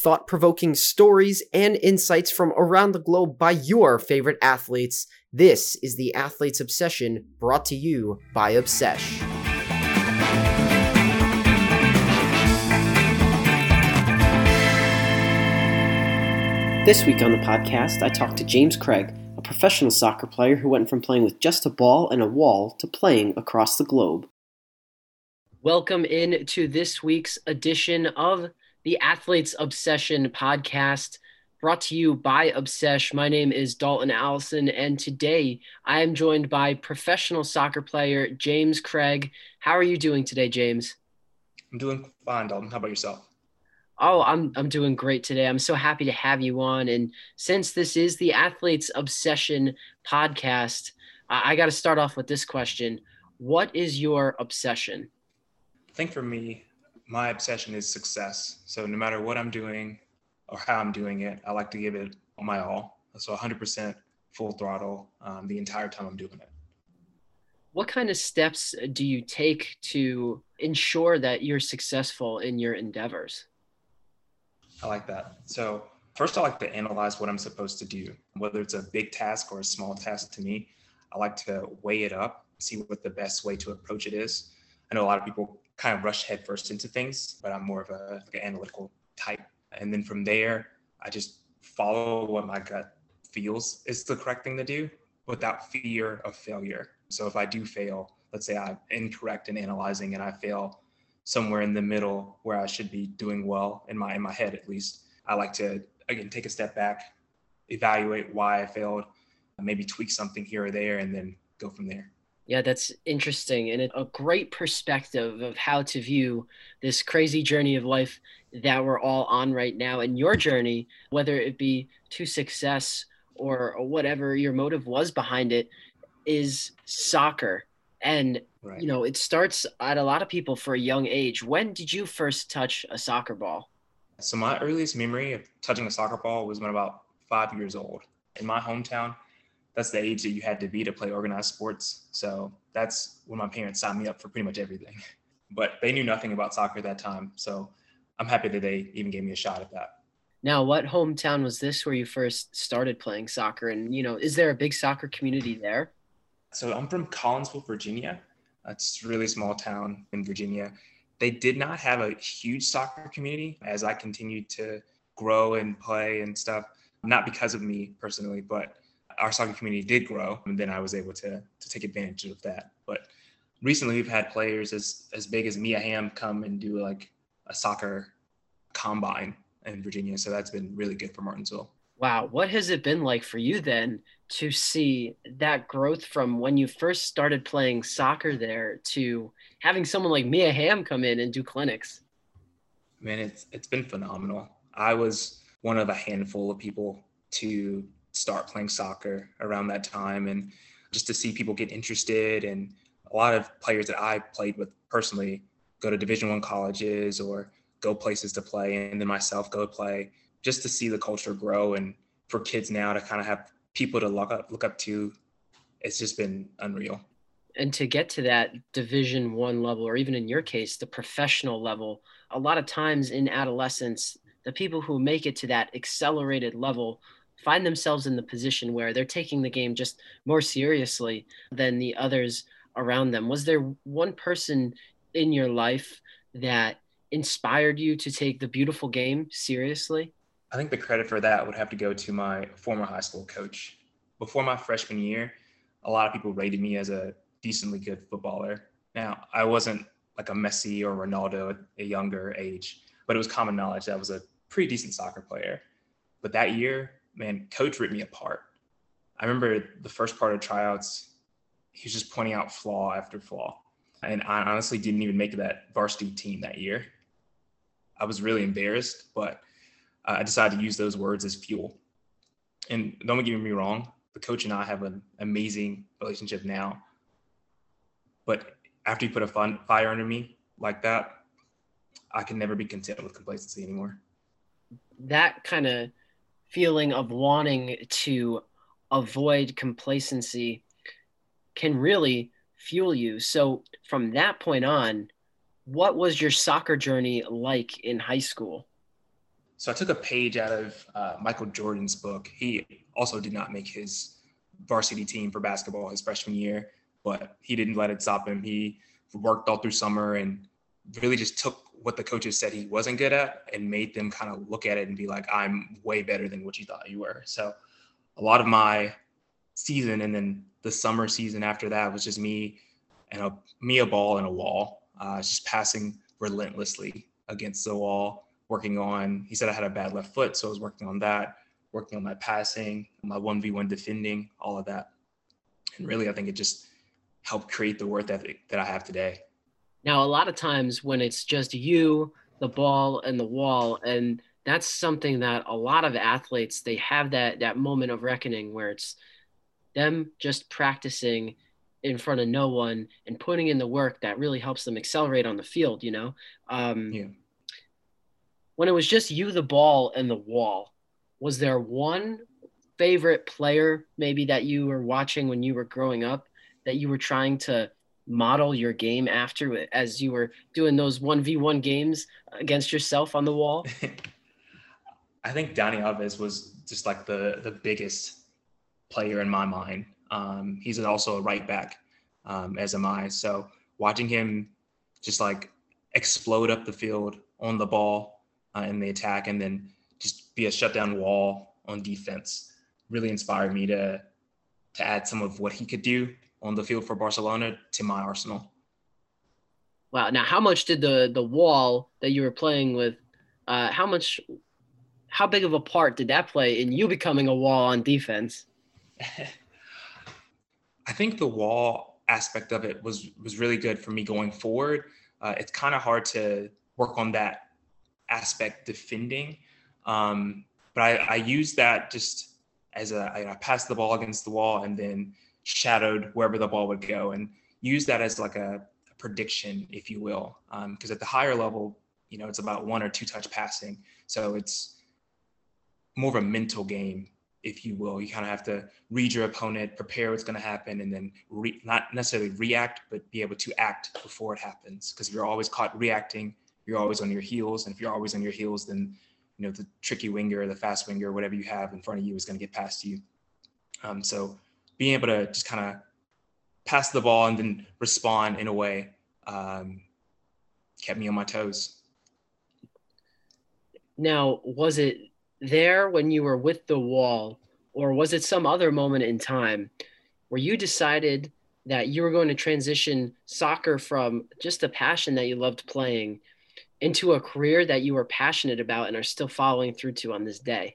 thought provoking stories and insights from around the globe by your favorite athletes. This is the Athlete's Obsession brought to you by Obsesh. This week on the podcast, I talked to James Craig, a professional soccer player who went from playing with just a ball and a wall to playing across the globe. Welcome in to this week's edition of the Athletes Obsession podcast brought to you by Obsesh. My name is Dalton Allison, and today I am joined by professional soccer player James Craig. How are you doing today, James? I'm doing fine, Dalton. How about yourself? Oh, I'm I'm doing great today. I'm so happy to have you on. And since this is the Athletes Obsession podcast, I, I got to start off with this question: What is your obsession? I think for me, my obsession is success. So no matter what I'm doing or how I'm doing it, I like to give it my all. So 100% full throttle um, the entire time I'm doing it. What kind of steps do you take to ensure that you're successful in your endeavors? I like that. So first, I like to analyze what I'm supposed to do, whether it's a big task or a small task to me. I like to weigh it up, see what the best way to approach it is. I know a lot of people kind of rush headfirst into things, but I'm more of a like an analytical type. And then from there, I just follow what my gut feels is the correct thing to do without fear of failure. So if I do fail, let's say I'm incorrect in analyzing and I fail somewhere in the middle where I should be doing well in my in my head at least, I like to again take a step back, evaluate why I failed, maybe tweak something here or there, and then go from there. Yeah, that's interesting and a great perspective of how to view this crazy journey of life that we're all on right now. And your journey, whether it be to success or, whatever your motive was behind it, is soccer. And, right. you know, it starts at a lot of people for a young age. When did you first touch a soccer ball? So, my earliest memory of touching a soccer ball was when about five years old. In my hometown, that's the age that you had to be to play organized sports. So that's when my parents signed me up for pretty much everything. But they knew nothing about soccer at that time. So I'm happy that they even gave me a shot at that. Now, what hometown was this where you first started playing soccer? And, you know, is there a big soccer community there? So I'm from Collinsville, Virginia. It's a really small town in Virginia. They did not have a huge soccer community as I continued to grow and play and stuff. Not because of me personally, but our soccer community did grow, and then I was able to to take advantage of that. But recently, we've had players as as big as Mia Hamm come and do like a soccer combine in Virginia, so that's been really good for Martinsville. Wow, what has it been like for you then to see that growth from when you first started playing soccer there to having someone like Mia Hamm come in and do clinics? Man, it's it's been phenomenal. I was one of a handful of people to start playing soccer around that time and just to see people get interested. And a lot of players that I played with personally go to division one colleges or go places to play and then myself go play just to see the culture grow and for kids now to kind of have people to look up look up to it's just been unreal. And to get to that division one level or even in your case the professional level a lot of times in adolescence the people who make it to that accelerated level find themselves in the position where they're taking the game just more seriously than the others around them. Was there one person in your life that inspired you to take the beautiful game seriously? I think the credit for that would have to go to my former high school coach. Before my freshman year, a lot of people rated me as a decently good footballer. Now, I wasn't like a Messi or Ronaldo at a younger age, but it was common knowledge that I was a pretty decent soccer player. But that year, man, coach ripped me apart. I remember the first part of tryouts, he was just pointing out flaw after flaw. And I honestly didn't even make that varsity team that year. I was really embarrassed, but uh, I decided to use those words as fuel. And don't get me wrong, the coach and I have an amazing relationship now. But after you put a fun, fire under me like that, I can never be content with complacency anymore. That kind of feeling of wanting to avoid complacency can really fuel you. So, from that point on, what was your soccer journey like in high school? So I took a page out of uh, Michael Jordan's book. He also did not make his varsity team for basketball his freshman year, but he didn't let it stop him. He worked all through summer and really just took what the coaches said he wasn't good at and made them kind of look at it and be like, I'm way better than what you thought you were. So a lot of my season and then the summer season after that was just me and a me a ball and a wall, uh, just passing relentlessly against the wall, working on. He said I had a bad left foot, so I was working on that, working on my passing, my one v one defending, all of that, and really I think it just helped create the work ethic that I have today. Now, a lot of times when it's just you, the ball, and the wall, and that's something that a lot of athletes they have that that moment of reckoning where it's them just practicing in front of no one and putting in the work that really helps them accelerate on the field you know um, yeah. when it was just you the ball and the wall was there one favorite player maybe that you were watching when you were growing up that you were trying to model your game after as you were doing those 1v1 games against yourself on the wall I think Dani Alves was just like the the biggest player in my mind. Um, he's also a right back, um, as am I. So watching him just like explode up the field on the ball uh, in the attack, and then just be a shutdown wall on defense, really inspired me to to add some of what he could do on the field for Barcelona to my arsenal. Wow! Now, how much did the the wall that you were playing with? Uh, how much how big of a part did that play in you becoming a wall on defense? I think the wall aspect of it was was really good for me going forward. Uh, it's kind of hard to work on that aspect defending, um, but I, I use that just as a I, I pass the ball against the wall and then shadowed wherever the ball would go and use that as like a, a prediction, if you will, because um, at the higher level, you know, it's about one or two touch passing, so it's more of a mental game, if you will. You kind of have to read your opponent, prepare what's going to happen, and then re- not necessarily react, but be able to act before it happens. Because if you're always caught reacting, you're always on your heels, and if you're always on your heels, then you know the tricky winger, the fast winger, whatever you have in front of you is going to get past you. Um, so being able to just kind of pass the ball and then respond in a way um, kept me on my toes. Now, was it there when you were with the wall, or was it some other moment in time where you decided that you were going to transition soccer from just a passion that you loved playing into a career that you were passionate about and are still following through to on this day?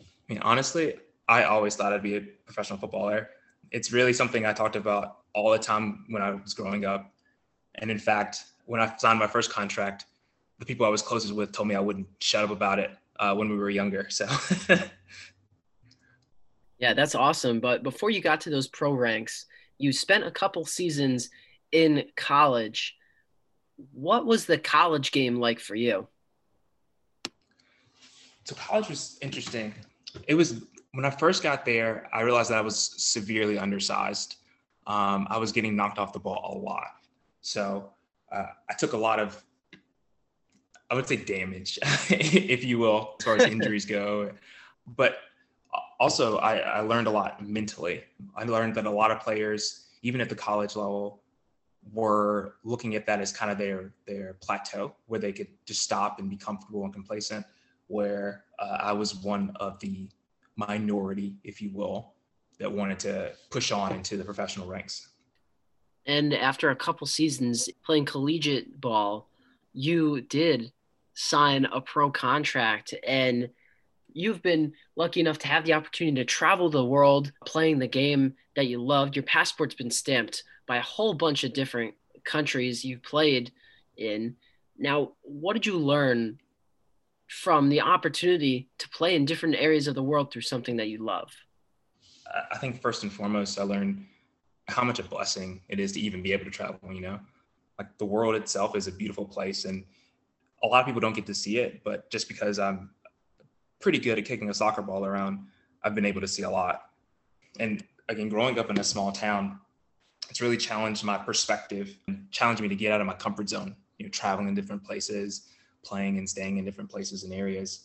I mean, honestly, I always thought I'd be a professional footballer. It's really something I talked about all the time when I was growing up. And in fact, when I signed my first contract, the people I was closest with told me I wouldn't shut up about it uh, when we were younger. So. yeah, that's awesome. But before you got to those pro ranks, you spent a couple seasons in college. What was the college game like for you? So college was interesting. It was when I first got there, I realized that I was severely undersized. Um, I was getting knocked off the ball a lot. So uh, I took a lot of I would say damage, if you will, as far as injuries go. But also, I, I learned a lot mentally. I learned that a lot of players, even at the college level, were looking at that as kind of their their plateau where they could just stop and be comfortable and complacent. Where uh, I was one of the minority, if you will, that wanted to push on into the professional ranks. And after a couple seasons playing collegiate ball, you did sign a pro contract and you've been lucky enough to have the opportunity to travel the world playing the game that you loved. Your passport's been stamped by a whole bunch of different countries you've played in. Now, what did you learn from the opportunity to play in different areas of the world through something that you love? I think first and foremost, I learned how much a blessing it is to even be able to travel, you know? Like the world itself is a beautiful place and a lot of people don't get to see it, but just because I'm pretty good at kicking a soccer ball around, I've been able to see a lot. And again, growing up in a small town, it's really challenged my perspective and challenged me to get out of my comfort zone, you know, traveling in different places, playing and staying in different places and areas.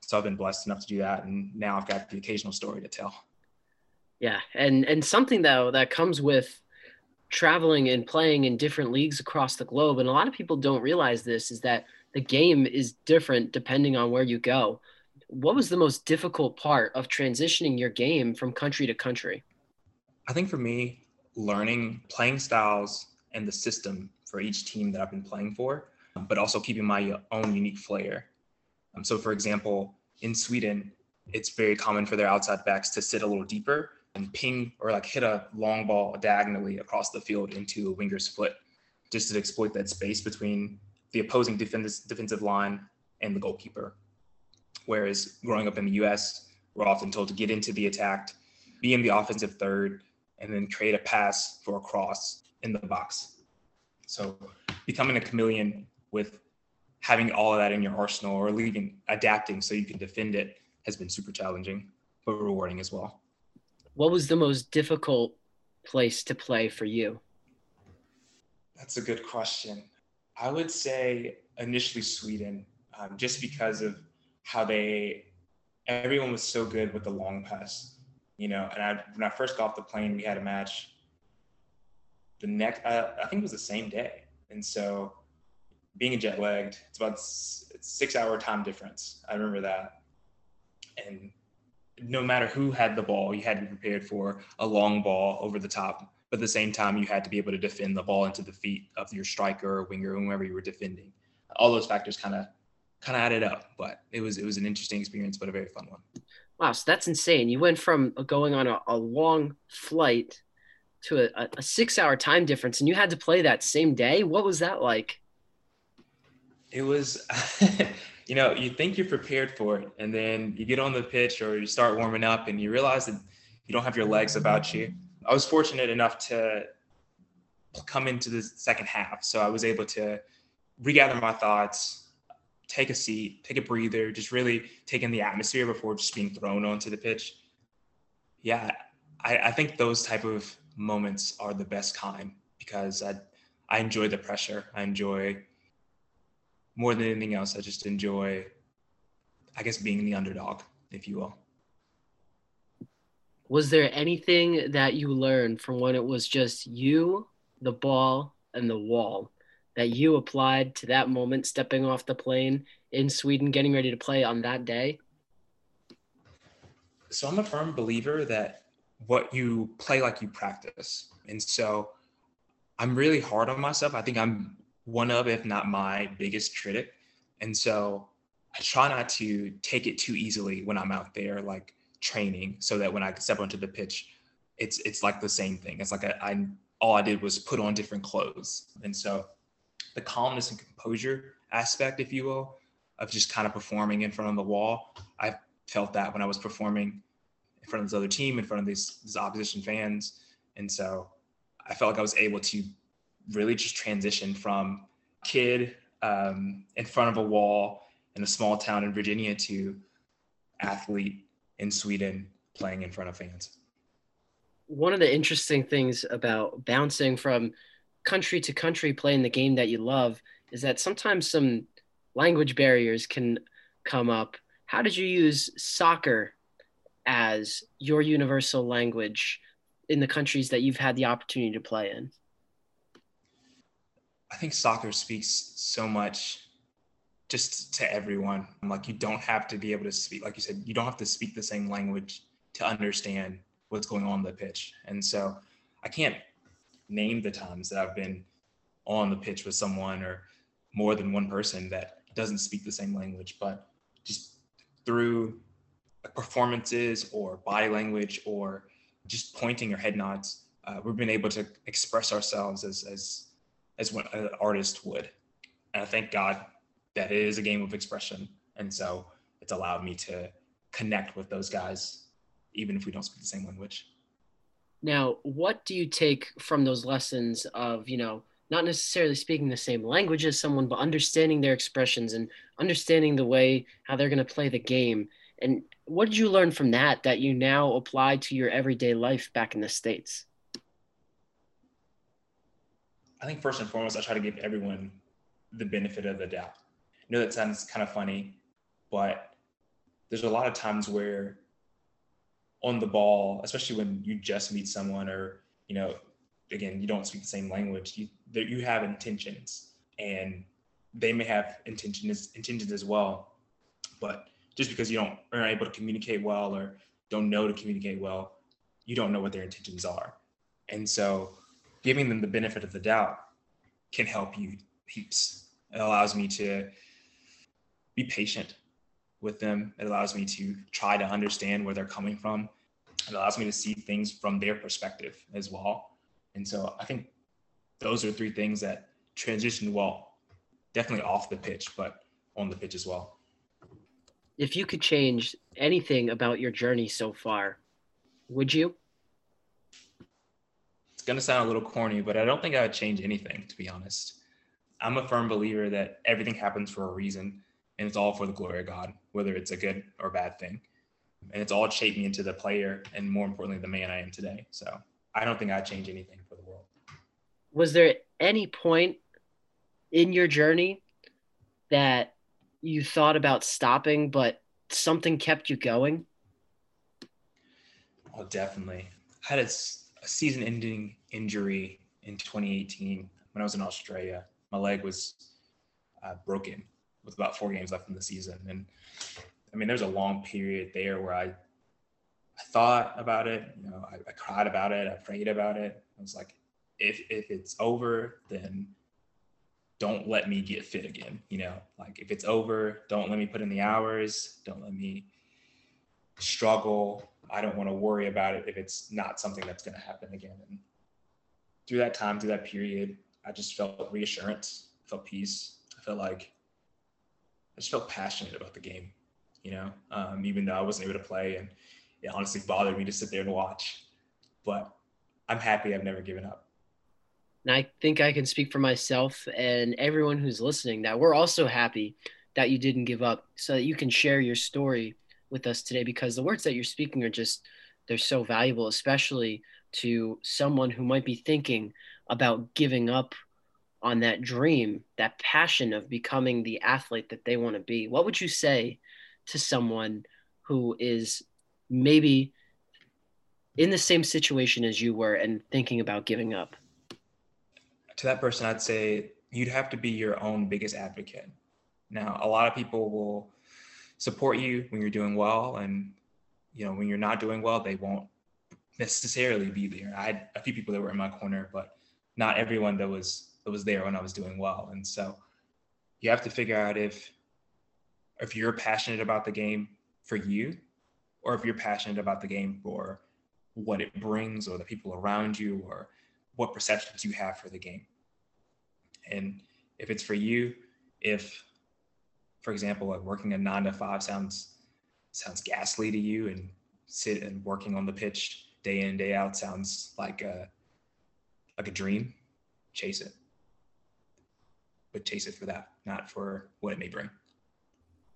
So I've been blessed enough to do that, and now I've got the occasional story to tell. Yeah, and and something though that comes with traveling and playing in different leagues across the globe, and a lot of people don't realize this is that the game is different depending on where you go. What was the most difficult part of transitioning your game from country to country? I think for me, learning playing styles and the system for each team that I've been playing for, but also keeping my own unique flair. Um, so, for example, in Sweden, it's very common for their outside backs to sit a little deeper and ping or like hit a long ball diagonally across the field into a winger's foot just to exploit that space between the opposing defense, defensive line and the goalkeeper. Whereas growing up in the US, we're often told to get into the attack, be in the offensive third, and then create a pass for a cross in the box. So becoming a chameleon with having all of that in your arsenal or leaving adapting so you can defend it has been super challenging, but rewarding as well. What was the most difficult place to play for you? That's a good question. I would say initially Sweden, um, just because of how they, everyone was so good with the long pass, you know. And I, when I first got off the plane, we had a match. The next, uh, I think it was the same day, and so being jet lagged, it's about six hour time difference. I remember that, and no matter who had the ball, you had to be prepared for a long ball over the top. But at the same time, you had to be able to defend the ball into the feet of your striker or winger, whomever you were defending. All those factors kind of kind of added up, but it was it was an interesting experience, but a very fun one. Wow, so that's insane. You went from going on a, a long flight to a, a six hour time difference, and you had to play that same day. What was that like? It was you know, you think you're prepared for it, and then you get on the pitch or you start warming up, and you realize that you don't have your legs about you. I was fortunate enough to come into the second half, so I was able to regather my thoughts, take a seat, take a breather, just really take in the atmosphere before just being thrown onto the pitch. Yeah, I, I think those type of moments are the best kind because I I enjoy the pressure. I enjoy more than anything else, I just enjoy, I guess, being the underdog, if you will. Was there anything that you learned from when it was just you, the ball, and the wall that you applied to that moment, stepping off the plane in Sweden, getting ready to play on that day? So I'm a firm believer that what you play like you practice. And so I'm really hard on myself. I think I'm one of, if not my biggest critic. And so I try not to take it too easily when I'm out there, like training, so that when I step onto the pitch, it's it's like the same thing. It's like I, I all I did was put on different clothes, and so the calmness and composure aspect, if you will, of just kind of performing in front of the wall. I felt that when I was performing in front of this other team, in front of these, these opposition fans, and so I felt like I was able to really just transitioned from kid um, in front of a wall in a small town in Virginia to athlete in Sweden playing in front of fans. One of the interesting things about bouncing from country to country playing the game that you love is that sometimes some language barriers can come up. How did you use soccer as your universal language in the countries that you've had the opportunity to play in? I think soccer speaks so much just to everyone. Like you don't have to be able to speak, like you said, you don't have to speak the same language to understand what's going on the pitch. And so I can't name the times that I've been on the pitch with someone or more than one person that doesn't speak the same language, but just through performances or body language or just pointing or head nods, uh, we've been able to express ourselves as, as as what an artist would. And I thank God that it is a game of expression. And so it's allowed me to connect with those guys, even if we don't speak the same language. Now, what do you take from those lessons of, you know, not necessarily speaking the same language as someone, but understanding their expressions and understanding the way how they're going to play the game? And what did you learn from that that you now apply to your everyday life back in the States? I think first and foremost, I try to give everyone the benefit of the doubt. I know that sounds kind of funny, but there's a lot of times where on the ball, especially when you just meet someone or, you know, again, you don't speak the same language, you, you have intentions and they may have intentions, intentions as well. But just because you don't are able to communicate well or don't know to communicate well, you don't know what their intentions are. And so giving them the benefit of the doubt can help you heaps. It allows me to be patient with them. It allows me to try to understand where they're coming from. It allows me to see things from their perspective as well. And so I think those are three things that transition well, definitely off the pitch, but on the pitch as well. If you could change anything about your journey so far, would you? Going to sound a little corny, but I don't think I would change anything, to be honest. I'm a firm believer that everything happens for a reason and it's all for the glory of God, whether it's a good or bad thing. And it's all shaped me into the player and more importantly, the man I am today. So I don't think I'd change anything for the world. Was there any point in your journey that you thought about stopping, but something kept you going? Oh, definitely. I had a, a season ending injury in 2018 when I was in Australia. My leg was uh, broken with about four games left in the season. And I mean, there's a long period there where I, I thought about it, you know, I, I cried about it, I prayed about it. I was like, if, if it's over, then don't let me get fit again. You know, like if it's over, don't let me put in the hours. Don't let me struggle. I don't want to worry about it if it's not something that's going to happen again. And through that time, through that period, I just felt reassurance, felt peace. I felt like I just felt passionate about the game, you know, um, even though I wasn't able to play and it honestly bothered me to sit there and watch. But I'm happy I've never given up. And I think I can speak for myself and everyone who's listening that we're also happy that you didn't give up so that you can share your story with us today because the words that you're speaking are just they're so valuable especially to someone who might be thinking about giving up on that dream, that passion of becoming the athlete that they want to be, what would you say to someone who is maybe in the same situation as you were and thinking about giving up? To that person, I'd say you'd have to be your own biggest advocate. Now, a lot of people will support you when you're doing well, and you know when you're not doing well, they won't necessarily be there. I had a few people that were in my corner, but not everyone that was that was there when I was doing well. And so you have to figure out if if you're passionate about the game for you or if you're passionate about the game for what it brings or the people around you or what perceptions you have for the game. And if it's for you, if for example, like working a nine to five sounds sounds ghastly to you and sit and working on the pitch day in day out sounds like a like a dream, chase it but chase it for that, not for what it may bring.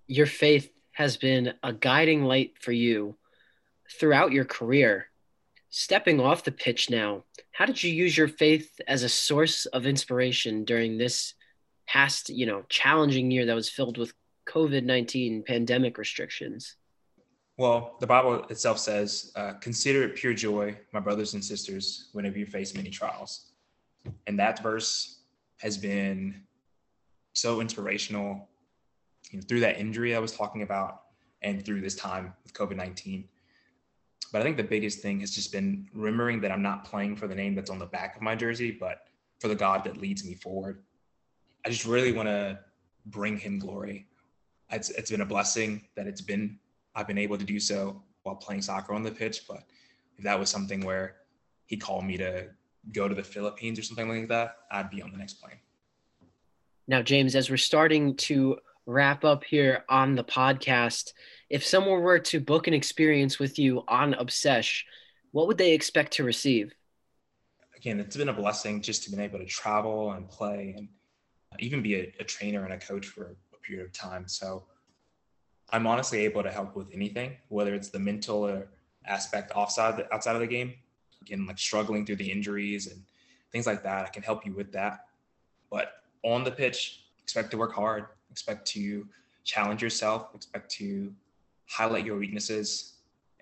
Your faith has been a guiding light for you throughout your career. Stepping off the pitch now, how did you use your faith as a source of inspiration during this past, you know, challenging year that was filled with COVID-19 pandemic restrictions? Well, the Bible itself says, uh, consider it pure joy, my brothers and sisters, whenever you face many trials. And that verse has been so inspirational you know, through that injury I was talking about and through this time with COVID 19. But I think the biggest thing has just been remembering that I'm not playing for the name that's on the back of my jersey, but for the God that leads me forward. I just really want to bring him glory. It's, it's been a blessing that it's been, I've been able to do so while playing soccer on the pitch. But if that was something where he called me to go to the Philippines or something like that, I'd be on the next plane. Now, James, as we're starting to wrap up here on the podcast, if someone were to book an experience with you on Obsesh, what would they expect to receive? Again, it's been a blessing just to be able to travel and play and even be a, a trainer and a coach for period of time. So I'm honestly able to help with anything, whether it's the mental or aspect outside the, outside of the game, again, like struggling through the injuries and things like that. I can help you with that. But on the pitch, expect to work hard, expect to challenge yourself, expect to highlight your weaknesses,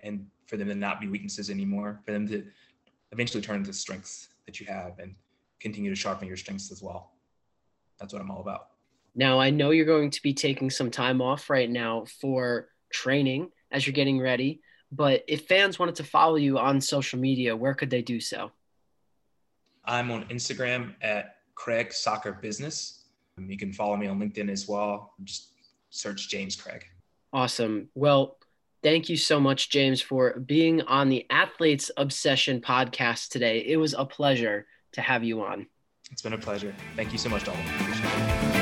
and for them to not be weaknesses anymore, for them to eventually turn into strengths that you have and continue to sharpen your strengths as well. That's what I'm all about. Now, I know you're going to be taking some time off right now for training as you're getting ready, but if fans wanted to follow you on social media, where could they do so? I'm on Instagram at Craig Soccer Business. You can follow me on LinkedIn as well. Just search James Craig. Awesome. Well, thank you so much, James, for being on the Athletes Obsession podcast today. It was a pleasure to have you on. It's been a pleasure. Thank you so much, Dalton.